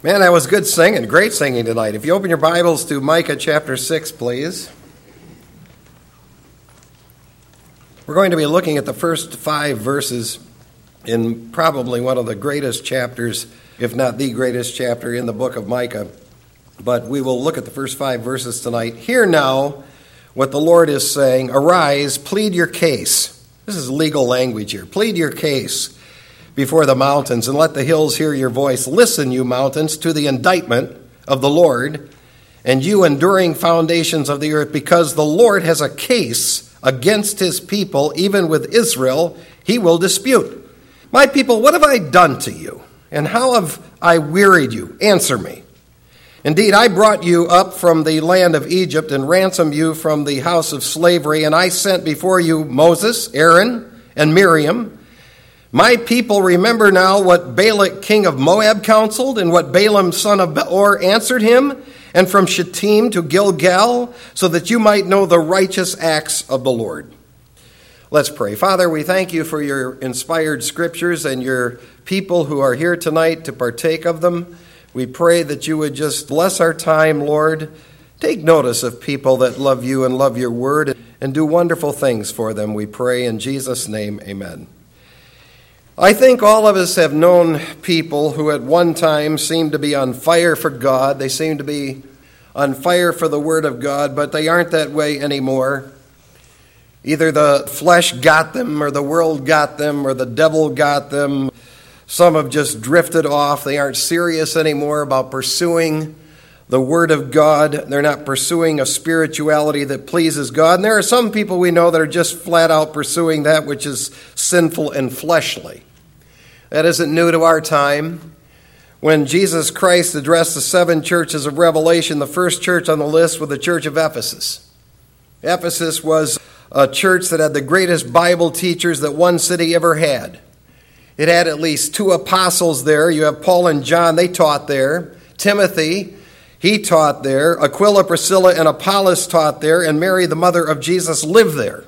Man, that was good singing. Great singing tonight. If you open your Bibles to Micah chapter 6, please. We're going to be looking at the first five verses in probably one of the greatest chapters, if not the greatest chapter in the book of Micah. But we will look at the first five verses tonight. Hear now what the Lord is saying Arise, plead your case. This is legal language here. Plead your case before the mountains, and let the hills hear your voice. Listen, you mountains, to the indictment of the Lord, and you enduring foundations of the earth, because the Lord has a case against his people, even with Israel, he will dispute. My people, what have I done to you? And how have I wearied you? Answer me. Indeed, I brought you up from the land of Egypt and ransomed you from the house of slavery, and I sent before you Moses, Aaron, and Miriam. My people remember now what Balak king of Moab counseled and what Balaam son of Beor answered him, and from Shittim to Gilgal, so that you might know the righteous acts of the Lord. Let's pray. Father, we thank you for your inspired scriptures and your people who are here tonight to partake of them. We pray that you would just bless our time, Lord. Take notice of people that love you and love your word and do wonderful things for them. We pray in Jesus' name, amen. I think all of us have known people who at one time seemed to be on fire for God. They seemed to be on fire for the Word of God, but they aren't that way anymore. Either the flesh got them, or the world got them, or the devil got them. Some have just drifted off. They aren't serious anymore about pursuing the Word of God. They're not pursuing a spirituality that pleases God. And there are some people we know that are just flat out pursuing that which is sinful and fleshly. That isn't new to our time. When Jesus Christ addressed the seven churches of Revelation, the first church on the list was the church of Ephesus. Ephesus was a church that had the greatest Bible teachers that one city ever had. It had at least two apostles there. You have Paul and John, they taught there. Timothy, he taught there. Aquila, Priscilla, and Apollos taught there. And Mary, the mother of Jesus, lived there.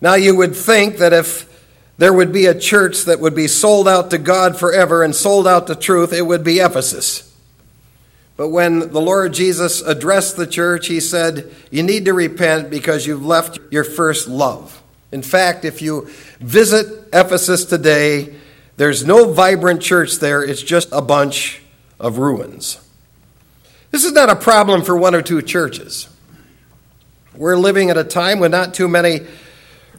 Now, you would think that if there would be a church that would be sold out to God forever and sold out to truth, it would be Ephesus. But when the Lord Jesus addressed the church, he said, You need to repent because you've left your first love. In fact, if you visit Ephesus today, there's no vibrant church there, it's just a bunch of ruins. This is not a problem for one or two churches. We're living at a time when not too many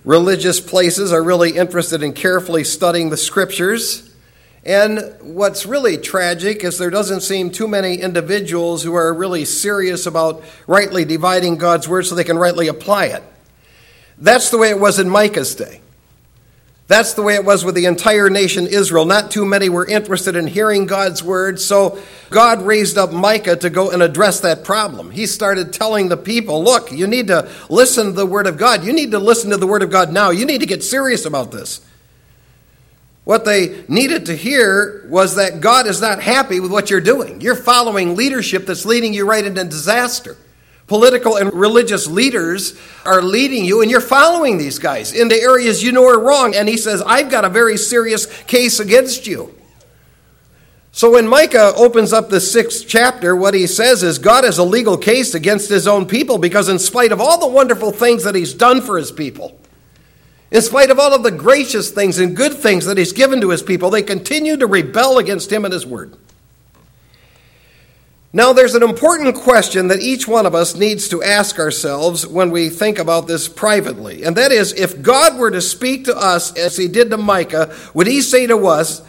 religious places are really interested in carefully studying the scriptures. And what's really tragic is there doesn't seem too many individuals who are really serious about rightly dividing God's word so they can rightly apply it. That's the way it was in Micah's day. That's the way it was with the entire nation Israel. Not too many were interested in hearing God's word, so God raised up Micah to go and address that problem. He started telling the people, look, you need to listen to the word of God. You need to listen to the word of God now. You need to get serious about this. What they needed to hear was that God is not happy with what you're doing. You're following leadership that's leading you right into disaster. Political and religious leaders are leading you, and you're following these guys into areas you know are wrong. And he says, I've got a very serious case against you. So when Micah opens up the sixth chapter, what he says is God has a legal case against his own people because, in spite of all the wonderful things that he's done for his people, in spite of all of the gracious things and good things that he's given to his people, they continue to rebel against him and his word. Now, there's an important question that each one of us needs to ask ourselves when we think about this privately. And that is if God were to speak to us as he did to Micah, would he say to us,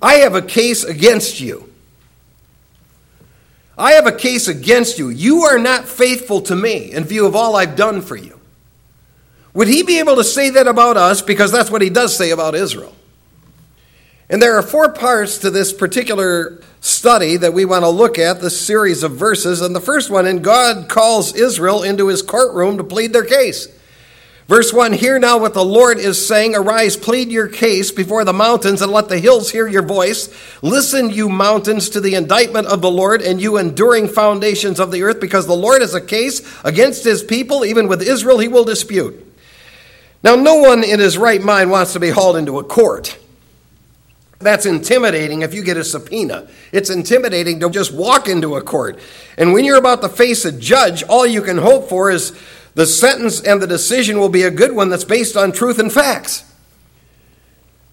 I have a case against you? I have a case against you. You are not faithful to me in view of all I've done for you. Would he be able to say that about us? Because that's what he does say about Israel. And there are four parts to this particular study that we want to look at, this series of verses. And the first one, and God calls Israel into his courtroom to plead their case. Verse 1 Hear now what the Lord is saying Arise, plead your case before the mountains, and let the hills hear your voice. Listen, you mountains, to the indictment of the Lord, and you enduring foundations of the earth, because the Lord has a case against his people, even with Israel he will dispute. Now, no one in his right mind wants to be hauled into a court. That's intimidating if you get a subpoena. It's intimidating to just walk into a court. And when you're about to face a judge, all you can hope for is the sentence and the decision will be a good one that's based on truth and facts.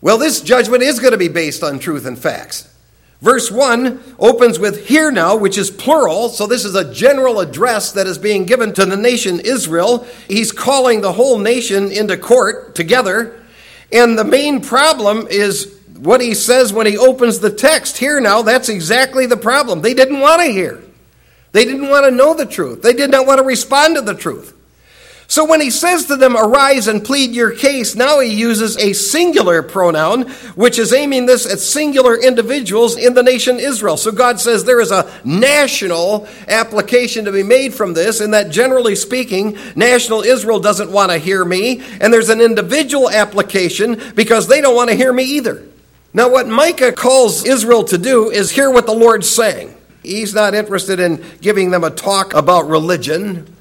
Well, this judgment is going to be based on truth and facts. Verse 1 opens with here now, which is plural, so this is a general address that is being given to the nation Israel. He's calling the whole nation into court together. And the main problem is what he says when he opens the text. Here now, that's exactly the problem. They didn't want to hear, they didn't want to know the truth, they did not want to respond to the truth. So when he says to them, Arise and plead your case, now he uses a singular pronoun, which is aiming this at singular individuals in the nation Israel. So God says there is a national application to be made from this, and that generally speaking, national Israel doesn't want to hear me, and there's an individual application because they don't want to hear me either. Now, what Micah calls Israel to do is hear what the Lord's saying. He's not interested in giving them a talk about religion.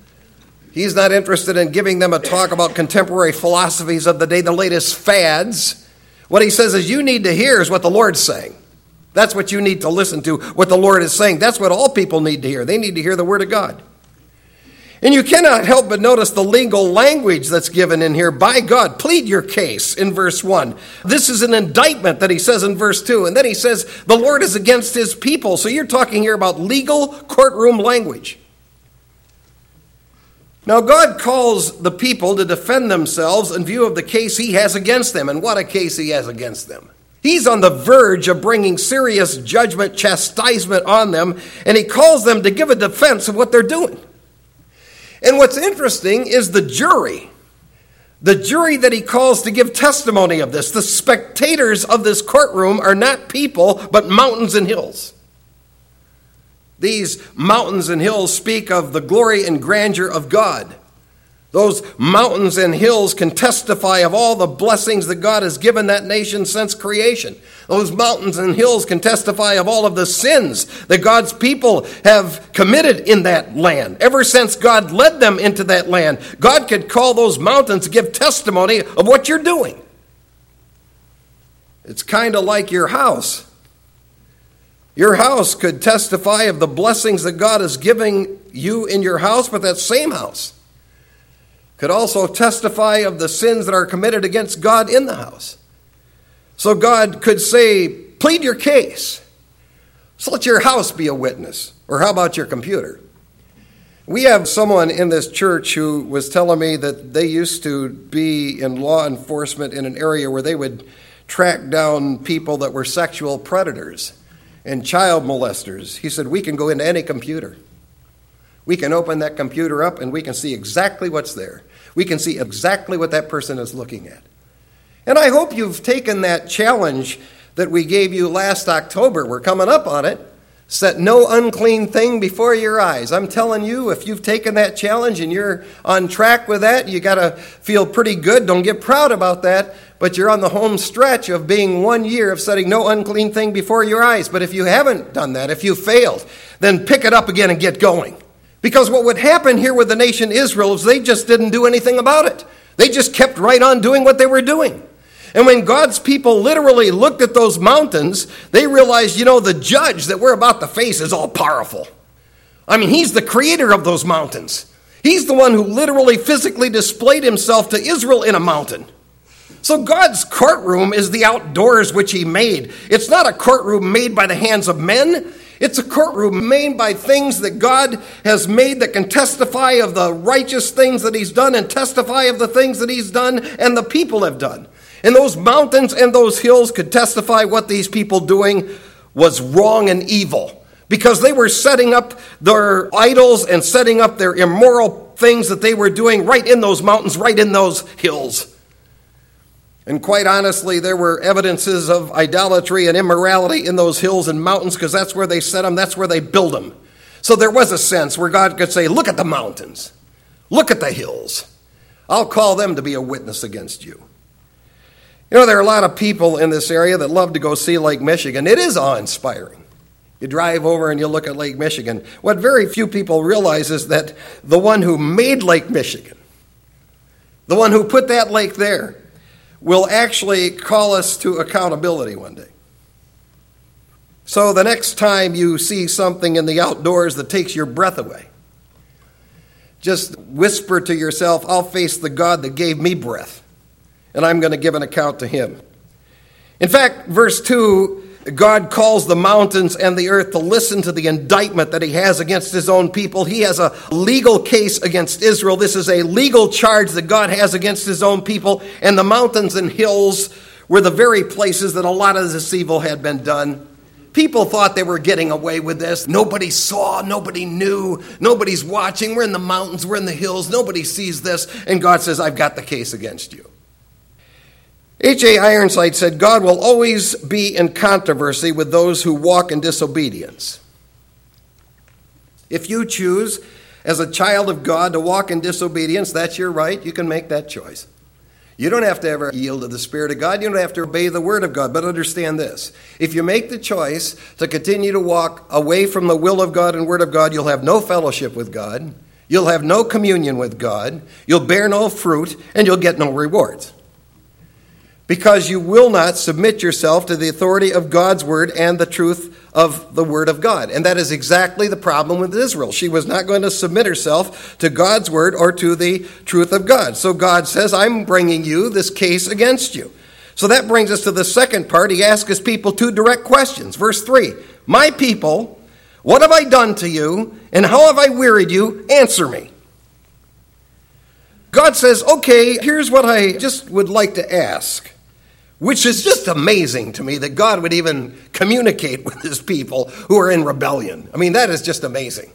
He's not interested in giving them a talk about contemporary philosophies of the day, the latest fads. What he says is, you need to hear is what the Lord's saying. That's what you need to listen to, what the Lord is saying. That's what all people need to hear. They need to hear the Word of God. And you cannot help but notice the legal language that's given in here. By God, plead your case in verse 1. This is an indictment that he says in verse 2. And then he says, the Lord is against his people. So you're talking here about legal courtroom language. Now, God calls the people to defend themselves in view of the case he has against them, and what a case he has against them. He's on the verge of bringing serious judgment, chastisement on them, and he calls them to give a defense of what they're doing. And what's interesting is the jury. The jury that he calls to give testimony of this, the spectators of this courtroom are not people, but mountains and hills. These mountains and hills speak of the glory and grandeur of God. Those mountains and hills can testify of all the blessings that God has given that nation since creation. Those mountains and hills can testify of all of the sins that God's people have committed in that land. Ever since God led them into that land, God could call those mountains to give testimony of what you're doing. It's kind of like your house. Your house could testify of the blessings that God is giving you in your house, but that same house could also testify of the sins that are committed against God in the house. So God could say, plead your case. So let your house be a witness. Or how about your computer? We have someone in this church who was telling me that they used to be in law enforcement in an area where they would track down people that were sexual predators and child molesters. He said, We can go into any computer. We can open that computer up and we can see exactly what's there. We can see exactly what that person is looking at. And I hope you've taken that challenge that we gave you last October. We're coming up on it. Set no unclean thing before your eyes. I'm telling you, if you've taken that challenge and you're on track with that, you got to feel pretty good. Don't get proud about that, but you're on the home stretch of being one year of setting no unclean thing before your eyes. But if you haven't done that, if you failed, then pick it up again and get going. Because what would happen here with the nation Israel is they just didn't do anything about it. They just kept right on doing what they were doing. And when God's people literally looked at those mountains, they realized, you know, the judge that we're about to face is all powerful. I mean, he's the creator of those mountains. He's the one who literally physically displayed himself to Israel in a mountain. So God's courtroom is the outdoors which he made. It's not a courtroom made by the hands of men. It's a courtroom made by things that God has made that can testify of the righteous things that he's done and testify of the things that he's done and the people have done. And those mountains and those hills could testify what these people doing was wrong and evil because they were setting up their idols and setting up their immoral things that they were doing right in those mountains, right in those hills. And quite honestly, there were evidences of idolatry and immorality in those hills and mountains because that's where they set them, that's where they build them. So there was a sense where God could say, Look at the mountains, look at the hills. I'll call them to be a witness against you. You know, there are a lot of people in this area that love to go see Lake Michigan. It is awe inspiring. You drive over and you look at Lake Michigan. What very few people realize is that the one who made Lake Michigan, the one who put that lake there, will actually call us to accountability one day. So the next time you see something in the outdoors that takes your breath away, just whisper to yourself, I'll face the God that gave me breath, and I'm going to give an account to him. In fact, verse 2 God calls the mountains and the earth to listen to the indictment that he has against his own people. He has a legal case against Israel. This is a legal charge that God has against his own people. And the mountains and hills were the very places that a lot of this evil had been done. People thought they were getting away with this. Nobody saw, nobody knew, nobody's watching. We're in the mountains, we're in the hills, nobody sees this. And God says, I've got the case against you. H.A. Ironside said, God will always be in controversy with those who walk in disobedience. If you choose, as a child of God, to walk in disobedience, that's your right. You can make that choice. You don't have to ever yield to the Spirit of God. You don't have to obey the Word of God. But understand this if you make the choice to continue to walk away from the will of God and Word of God, you'll have no fellowship with God. You'll have no communion with God. You'll bear no fruit, and you'll get no rewards because you will not submit yourself to the authority of God's word and the truth of the word of God. And that is exactly the problem with Israel. She was not going to submit herself to God's word or to the truth of God. So God says, I'm bringing you this case against you. So that brings us to the second part. He asks his people two direct questions. Verse 3 My people, what have I done to you, and how have I wearied you? Answer me. God says, Okay, here's what I just would like to ask which is just amazing to me that God would even communicate with his people who are in rebellion. I mean, that is just amazing.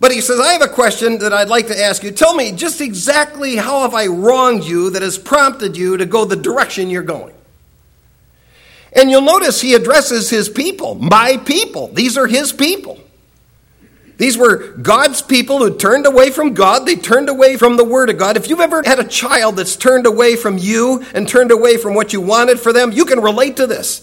But he says, I have a question that I'd like to ask you. Tell me just exactly how have I wronged you that has prompted you to go the direction you're going? And you'll notice he addresses his people, my people. These are his people. These were God's people who turned away from God. They turned away from the Word of God. If you've ever had a child that's turned away from you and turned away from what you wanted for them, you can relate to this.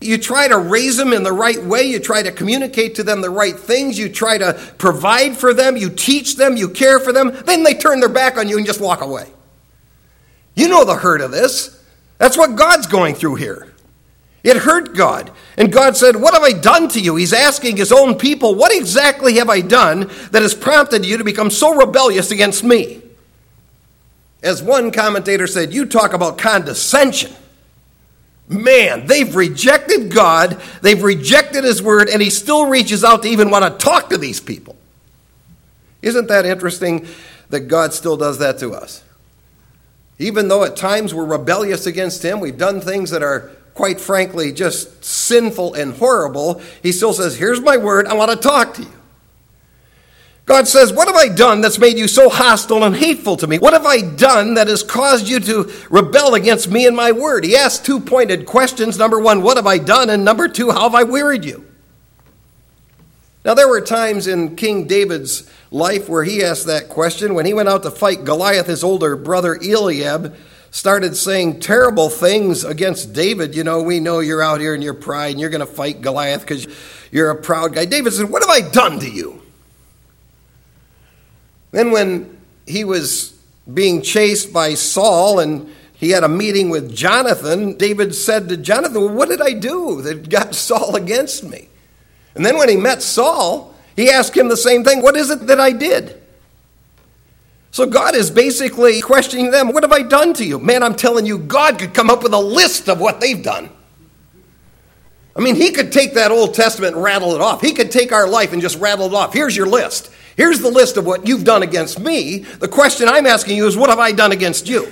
You try to raise them in the right way. You try to communicate to them the right things. You try to provide for them. You teach them. You care for them. Then they turn their back on you and just walk away. You know the hurt of this. That's what God's going through here. It hurt God. And God said, What have I done to you? He's asking his own people, What exactly have I done that has prompted you to become so rebellious against me? As one commentator said, You talk about condescension. Man, they've rejected God, they've rejected His word, and He still reaches out to even want to talk to these people. Isn't that interesting that God still does that to us? Even though at times we're rebellious against Him, we've done things that are quite frankly, just sinful and horrible, he still says, Here's my word, I want to talk to you. God says, What have I done that's made you so hostile and hateful to me? What have I done that has caused you to rebel against me and my word? He asks two pointed questions. Number one, What have I done? And number two, How have I wearied you? Now, there were times in King David's life where he asked that question. When he went out to fight Goliath, his older brother Eliab started saying terrible things against David. You know, we know you're out here in your pride and you're going to fight Goliath because you're a proud guy. David said, What have I done to you? Then, when he was being chased by Saul and he had a meeting with Jonathan, David said to Jonathan, well, What did I do that got Saul against me? And then when he met Saul, he asked him the same thing What is it that I did? So God is basically questioning them What have I done to you? Man, I'm telling you, God could come up with a list of what they've done. I mean, He could take that Old Testament and rattle it off. He could take our life and just rattle it off. Here's your list. Here's the list of what you've done against me. The question I'm asking you is, What have I done against you?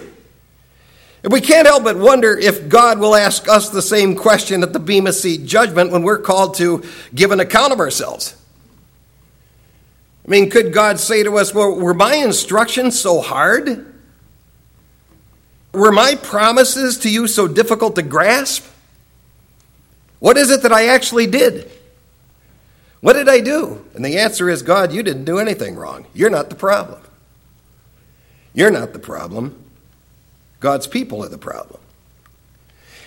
And we can't help but wonder if God will ask us the same question at the Bema Seat judgment when we're called to give an account of ourselves. I mean, could God say to us, Well, were my instructions so hard? Were my promises to you so difficult to grasp? What is it that I actually did? What did I do? And the answer is God, you didn't do anything wrong. You're not the problem. You're not the problem. God's people are the problem.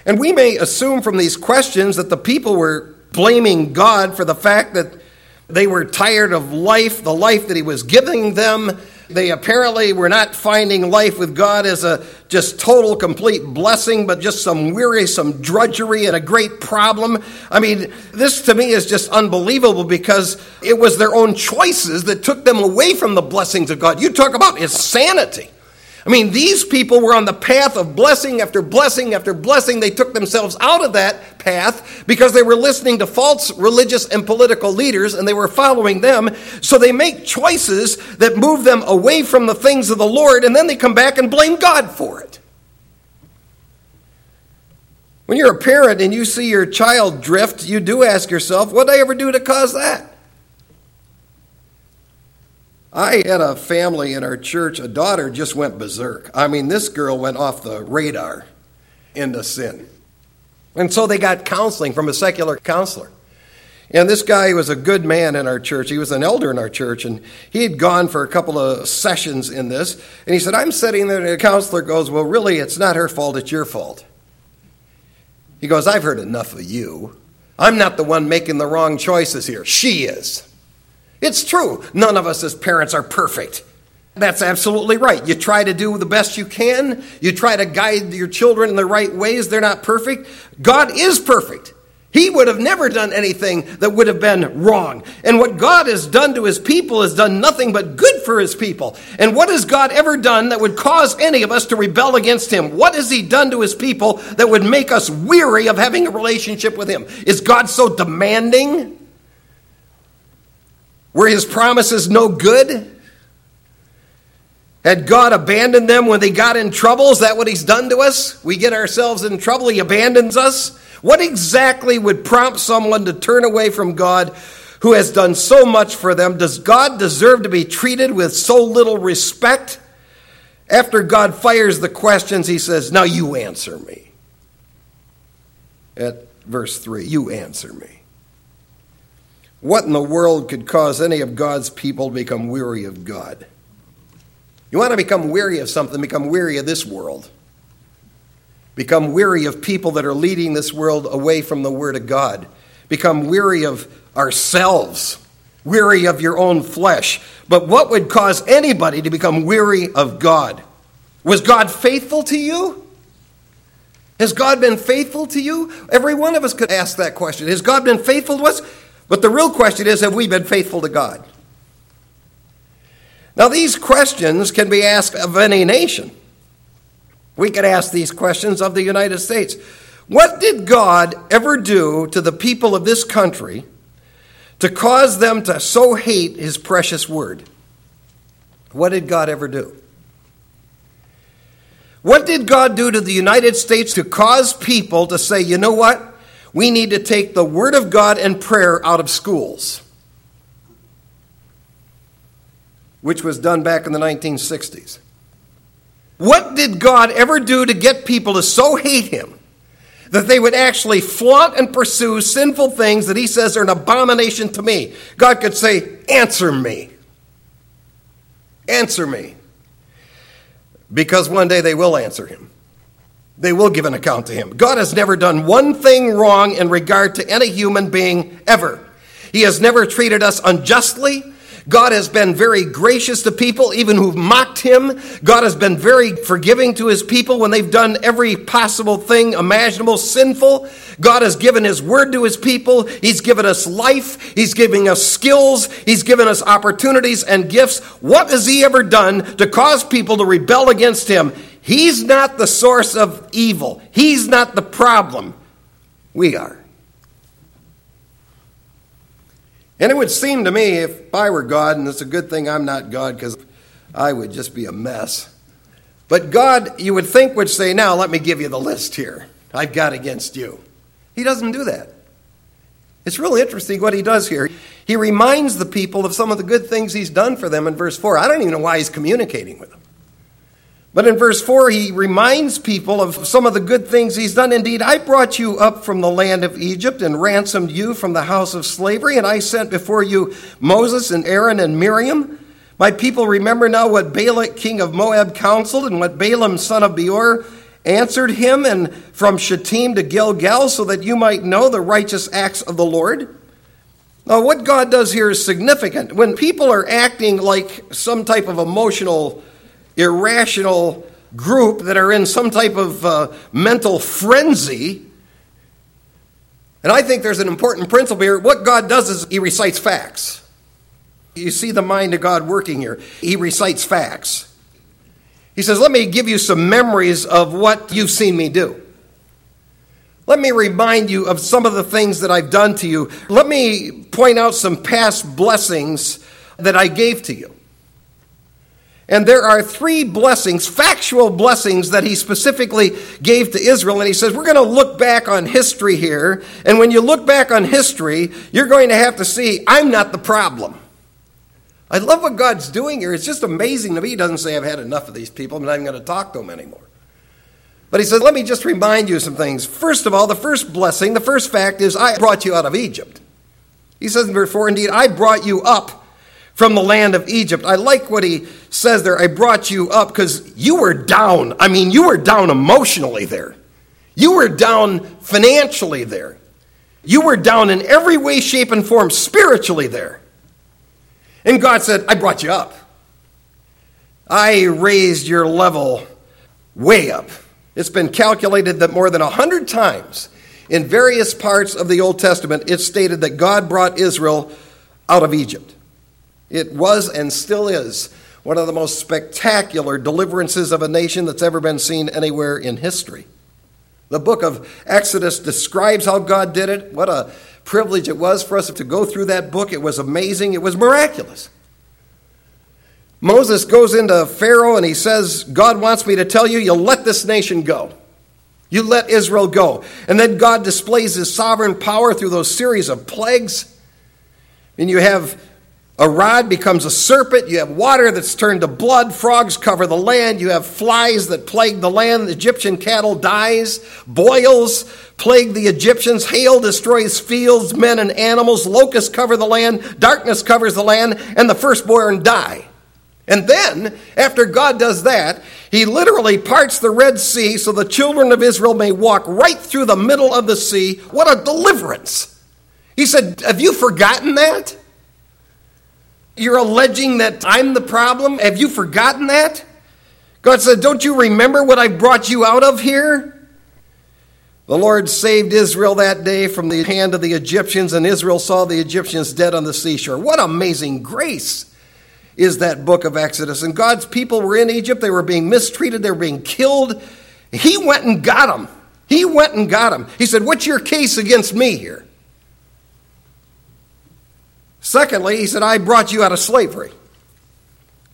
And we may assume from these questions that the people were blaming God for the fact that they were tired of life, the life that He was giving them. They apparently were not finding life with God as a just total, complete blessing, but just some wearisome drudgery and a great problem. I mean, this to me is just unbelievable because it was their own choices that took them away from the blessings of God. You talk about insanity. I mean, these people were on the path of blessing after blessing after blessing. They took themselves out of that path because they were listening to false religious and political leaders and they were following them. So they make choices that move them away from the things of the Lord and then they come back and blame God for it. When you're a parent and you see your child drift, you do ask yourself, what did I ever do to cause that? I had a family in our church, a daughter just went berserk. I mean, this girl went off the radar into sin. And so they got counseling from a secular counselor. And this guy was a good man in our church. He was an elder in our church, and he had gone for a couple of sessions in this. And he said, I'm sitting there, and the counselor goes, Well, really, it's not her fault, it's your fault. He goes, I've heard enough of you. I'm not the one making the wrong choices here. She is. It's true. None of us as parents are perfect. That's absolutely right. You try to do the best you can. You try to guide your children in the right ways. They're not perfect. God is perfect. He would have never done anything that would have been wrong. And what God has done to his people has done nothing but good for his people. And what has God ever done that would cause any of us to rebel against him? What has he done to his people that would make us weary of having a relationship with him? Is God so demanding? Were his promises no good? Had God abandoned them when they got in trouble? Is that what he's done to us? We get ourselves in trouble, he abandons us? What exactly would prompt someone to turn away from God who has done so much for them? Does God deserve to be treated with so little respect? After God fires the questions, he says, Now you answer me. At verse 3, you answer me. What in the world could cause any of God's people to become weary of God? You want to become weary of something, become weary of this world. Become weary of people that are leading this world away from the Word of God. Become weary of ourselves, weary of your own flesh. But what would cause anybody to become weary of God? Was God faithful to you? Has God been faithful to you? Every one of us could ask that question. Has God been faithful to us? But the real question is have we been faithful to God? Now, these questions can be asked of any nation. We could ask these questions of the United States. What did God ever do to the people of this country to cause them to so hate his precious word? What did God ever do? What did God do to the United States to cause people to say, you know what? We need to take the Word of God and prayer out of schools, which was done back in the 1960s. What did God ever do to get people to so hate Him that they would actually flaunt and pursue sinful things that He says are an abomination to me? God could say, Answer me. Answer me. Because one day they will answer Him they will give an account to him. God has never done one thing wrong in regard to any human being ever. He has never treated us unjustly. God has been very gracious to people, even who've mocked him. God has been very forgiving to his people when they've done every possible thing imaginable sinful. God has given his word to his people. He's given us life. He's giving us skills. He's given us opportunities and gifts. What has he ever done to cause people to rebel against him? He's not the source of evil, He's not the problem. We are. And it would seem to me, if I were God, and it's a good thing I'm not God because I would just be a mess. But God, you would think, would say, Now let me give you the list here. I've got against you. He doesn't do that. It's really interesting what he does here. He reminds the people of some of the good things he's done for them in verse 4. I don't even know why he's communicating with them. But in verse 4, he reminds people of some of the good things he's done. Indeed, I brought you up from the land of Egypt and ransomed you from the house of slavery, and I sent before you Moses and Aaron and Miriam. My people remember now what Balak, king of Moab, counseled, and what Balaam, son of Beor, answered him, and from Shittim to Gilgal, so that you might know the righteous acts of the Lord. Now, what God does here is significant. When people are acting like some type of emotional, irrational group that are in some type of uh, mental frenzy, and I think there's an important principle here. What God does is He recites facts. You see the mind of God working here. He recites facts. He says, Let me give you some memories of what you've seen me do. Let me remind you of some of the things that I've done to you. Let me point out some past blessings that I gave to you. And there are three blessings, factual blessings, that he specifically gave to Israel. And he says, We're going to look back on history here. And when you look back on history, you're going to have to see I'm not the problem. I love what God's doing here. It's just amazing to me. He doesn't say, I've had enough of these people. I'm not even going to talk to them anymore. But he says, Let me just remind you some things. First of all, the first blessing, the first fact is, I brought you out of Egypt. He says in verse 4, Indeed, I brought you up from the land of Egypt. I like what he says there. I brought you up because you were down. I mean, you were down emotionally there, you were down financially there, you were down in every way, shape, and form spiritually there. And God said, I brought you up. I raised your level way up. It's been calculated that more than a hundred times in various parts of the Old Testament, it's stated that God brought Israel out of Egypt. It was and still is one of the most spectacular deliverances of a nation that's ever been seen anywhere in history. The book of Exodus describes how God did it. What a privilege it was for us to go through that book. It was amazing, it was miraculous. Moses goes into Pharaoh and he says, God wants me to tell you, you let this nation go. You let Israel go. And then God displays his sovereign power through those series of plagues. And you have a rod becomes a serpent. You have water that's turned to blood. Frogs cover the land. You have flies that plague the land. The Egyptian cattle dies. Boils plague the Egyptians. Hail destroys fields, men, and animals. Locusts cover the land. Darkness covers the land. And the firstborn die. And then, after God does that, he literally parts the Red Sea so the children of Israel may walk right through the middle of the sea. What a deliverance! He said, Have you forgotten that? You're alleging that I'm the problem? Have you forgotten that? God said, Don't you remember what I brought you out of here? The Lord saved Israel that day from the hand of the Egyptians, and Israel saw the Egyptians dead on the seashore. What amazing grace! is that book of Exodus. And God's people were in Egypt. They were being mistreated. They were being killed. He went and got them. He went and got them. He said, What's your case against me here? Secondly, he said, I brought you out of slavery.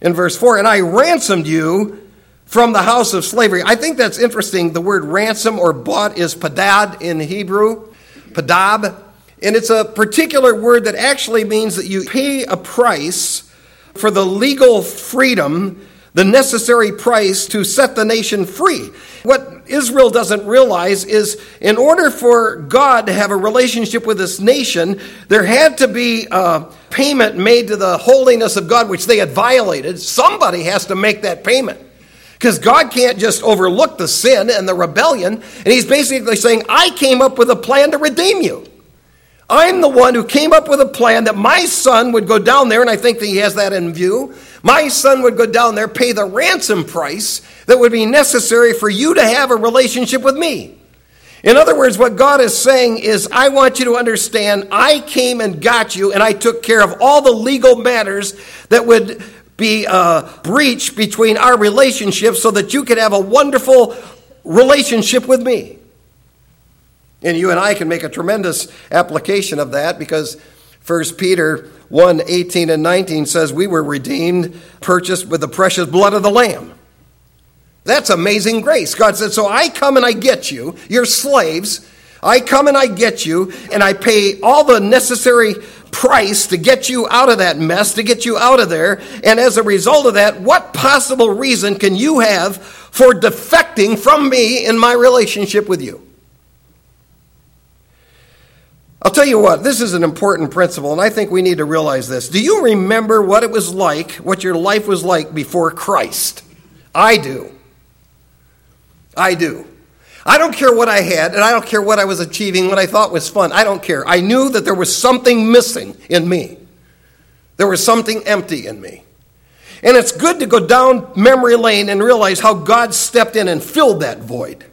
In verse 4, and I ransomed you from the house of slavery. I think that's interesting. The word ransom or bought is padad in Hebrew, padab. And it's a particular word that actually means that you pay a price for the legal freedom, the necessary price to set the nation free. What Israel doesn't realize is in order for God to have a relationship with this nation, there had to be a payment made to the holiness of God, which they had violated. Somebody has to make that payment. Because God can't just overlook the sin and the rebellion. And He's basically saying, I came up with a plan to redeem you. I'm the one who came up with a plan that my son would go down there, and I think that he has that in view. My son would go down there, pay the ransom price that would be necessary for you to have a relationship with me. In other words, what God is saying is, I want you to understand, I came and got you, and I took care of all the legal matters that would be uh, a breach between our relationship so that you could have a wonderful relationship with me. And you and I can make a tremendous application of that because 1 Peter 1 18 and 19 says, We were redeemed, purchased with the precious blood of the Lamb. That's amazing grace. God said, So I come and I get you, you're slaves. I come and I get you, and I pay all the necessary price to get you out of that mess, to get you out of there. And as a result of that, what possible reason can you have for defecting from me in my relationship with you? I'll tell you what, this is an important principle, and I think we need to realize this. Do you remember what it was like, what your life was like before Christ? I do. I do. I don't care what I had, and I don't care what I was achieving, what I thought was fun. I don't care. I knew that there was something missing in me. There was something empty in me. And it's good to go down memory lane and realize how God stepped in and filled that void.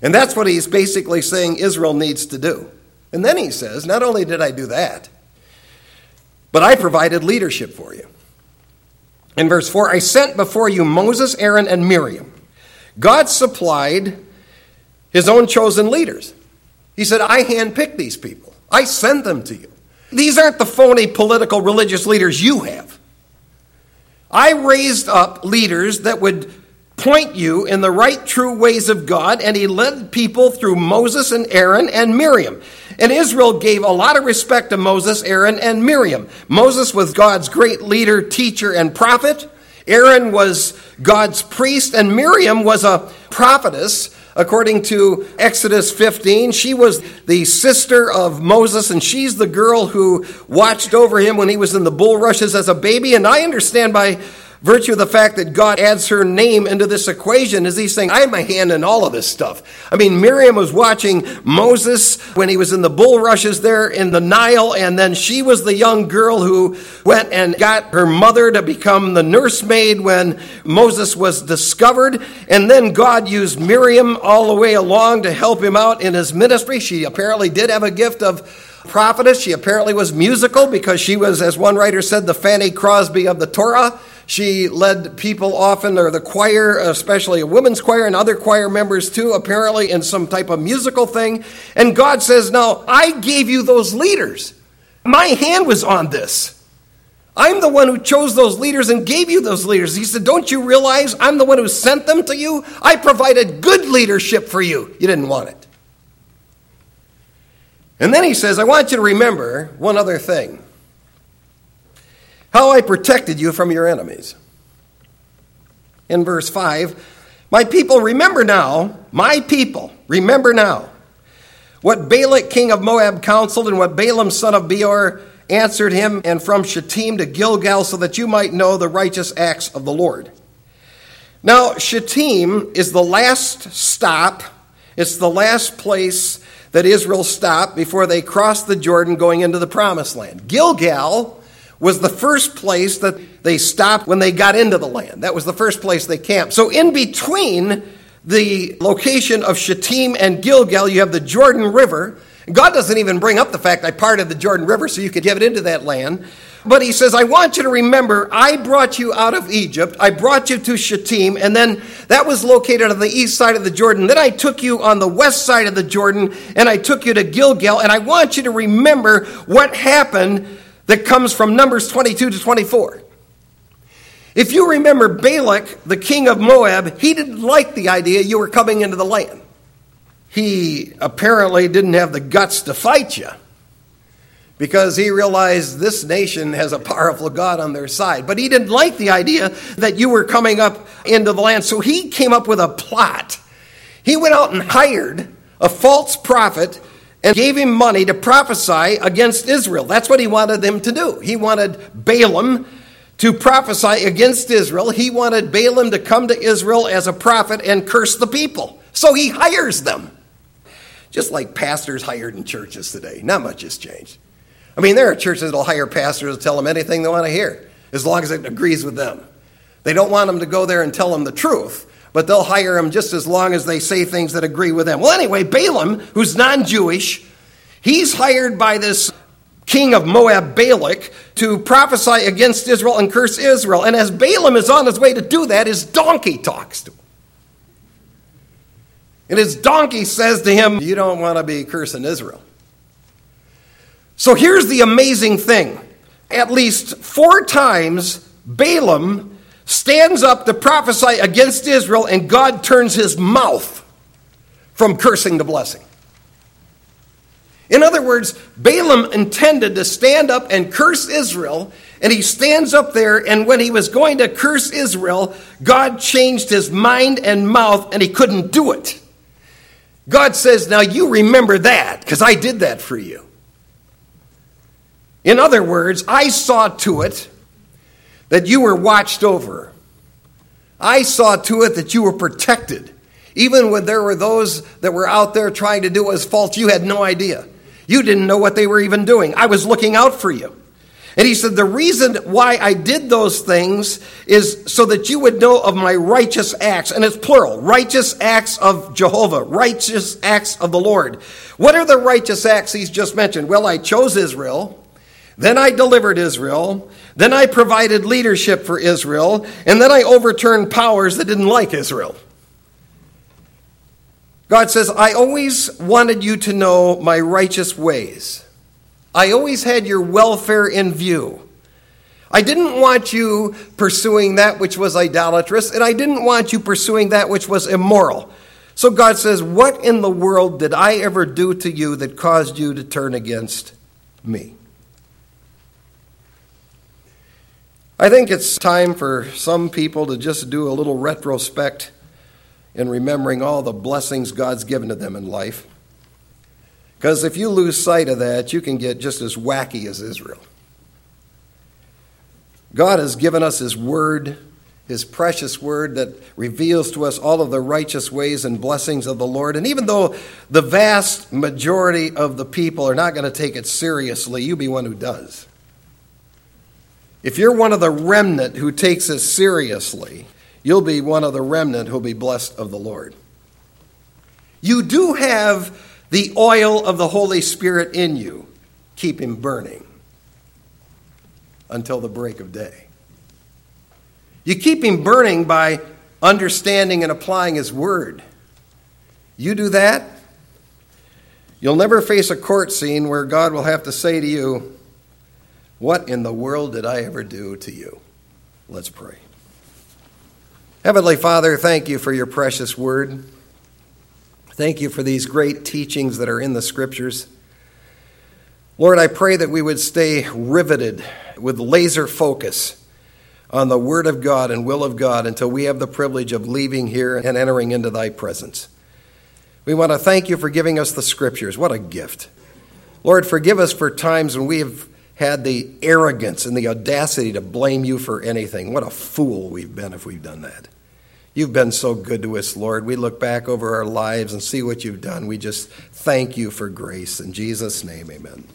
And that's what he's basically saying Israel needs to do. And then he says, Not only did I do that, but I provided leadership for you. In verse 4, I sent before you Moses, Aaron, and Miriam. God supplied his own chosen leaders. He said, I handpicked these people, I sent them to you. These aren't the phony political religious leaders you have. I raised up leaders that would point you in the right true ways of God, and he led people through Moses and Aaron and Miriam. And Israel gave a lot of respect to Moses, Aaron, and Miriam. Moses was God's great leader, teacher, and prophet. Aaron was God's priest, and Miriam was a prophetess. According to Exodus 15, she was the sister of Moses, and she's the girl who watched over him when he was in the bulrushes as a baby. And I understand by virtue of the fact that God adds her name into this equation is he's saying, I have my hand in all of this stuff. I mean, Miriam was watching Moses when he was in the bulrushes there in the Nile, and then she was the young girl who went and got her mother to become the nursemaid when Moses was discovered. And then God used Miriam all the way along to help him out in his ministry. She apparently did have a gift of prophetess. She apparently was musical because she was, as one writer said, the Fanny Crosby of the Torah. She led people often, or the choir, especially a women's choir and other choir members too, apparently in some type of musical thing. And God says, Now, I gave you those leaders. My hand was on this. I'm the one who chose those leaders and gave you those leaders. He said, Don't you realize I'm the one who sent them to you? I provided good leadership for you. You didn't want it. And then he says, I want you to remember one other thing how I protected you from your enemies. In verse 5, my people, remember now, my people, remember now what Balak, king of Moab, counseled, and what Balaam, son of Beor, answered him, and from Shittim to Gilgal, so that you might know the righteous acts of the Lord. Now, Shittim is the last stop, it's the last place that Israel stopped before they crossed the Jordan going into the promised land. Gilgal was the first place that they stopped when they got into the land. That was the first place they camped. So, in between the location of Shittim and Gilgal, you have the Jordan River. God doesn't even bring up the fact I parted the Jordan River so you could get into that land. But he says, I want you to remember, I brought you out of Egypt. I brought you to Shittim, and then that was located on the east side of the Jordan. Then I took you on the west side of the Jordan, and I took you to Gilgal. And I want you to remember what happened that comes from Numbers 22 to 24. If you remember Balak, the king of Moab, he didn't like the idea you were coming into the land. He apparently didn't have the guts to fight you because he realized this nation has a powerful God on their side. But he didn't like the idea that you were coming up into the land, so he came up with a plot. He went out and hired a false prophet and gave him money to prophesy against Israel. That's what he wanted them to do. He wanted Balaam to prophesy against Israel. He wanted Balaam to come to Israel as a prophet and curse the people. So he hires them. Just like pastors hired in churches today. Not much has changed. I mean, there are churches that'll hire pastors to tell them anything they want to hear, as long as it agrees with them. They don't want them to go there and tell them the truth but they'll hire him just as long as they say things that agree with them. Well, anyway, Balaam, who's non Jewish, he's hired by this king of Moab, Balak, to prophesy against Israel and curse Israel. And as Balaam is on his way to do that, his donkey talks to him. And his donkey says to him, You don't want to be cursing Israel. So here's the amazing thing at least four times, Balaam stands up to prophesy against Israel, and God turns his mouth from cursing the blessing. In other words, Balaam intended to stand up and curse Israel, and he stands up there, and when he was going to curse Israel, God changed his mind and mouth, and he couldn't do it. God says, Now you remember that, because I did that for you. In other words, I saw to it that you were watched over. I saw to it that you were protected. Even when there were those that were out there trying to do what was false, you had no idea. You didn't know what they were even doing. I was looking out for you. And he said, The reason why I did those things is so that you would know of my righteous acts. And it's plural righteous acts of Jehovah, righteous acts of the Lord. What are the righteous acts he's just mentioned? Well, I chose Israel. Then I delivered Israel. Then I provided leadership for Israel. And then I overturned powers that didn't like Israel. God says, I always wanted you to know my righteous ways. I always had your welfare in view. I didn't want you pursuing that which was idolatrous, and I didn't want you pursuing that which was immoral. So God says, What in the world did I ever do to you that caused you to turn against me? I think it's time for some people to just do a little retrospect in remembering all the blessings God's given to them in life. Because if you lose sight of that, you can get just as wacky as Israel. God has given us His Word, His precious Word that reveals to us all of the righteous ways and blessings of the Lord. And even though the vast majority of the people are not going to take it seriously, you be one who does. If you're one of the remnant who takes this seriously, you'll be one of the remnant who'll be blessed of the Lord. You do have the oil of the Holy Spirit in you. Keep him burning until the break of day. You keep him burning by understanding and applying his word. You do that, you'll never face a court scene where God will have to say to you, What in the world did I ever do to you? Let's pray. Heavenly Father, thank you for your precious word. Thank you for these great teachings that are in the scriptures. Lord, I pray that we would stay riveted with laser focus on the Word of God and will of God until we have the privilege of leaving here and entering into Thy presence. We want to thank you for giving us the Scriptures. What a gift. Lord, forgive us for times when we have had the arrogance and the audacity to blame you for anything. What a fool we've been if we've done that. You've been so good to us, Lord. We look back over our lives and see what you've done. We just thank you for grace. In Jesus' name, amen.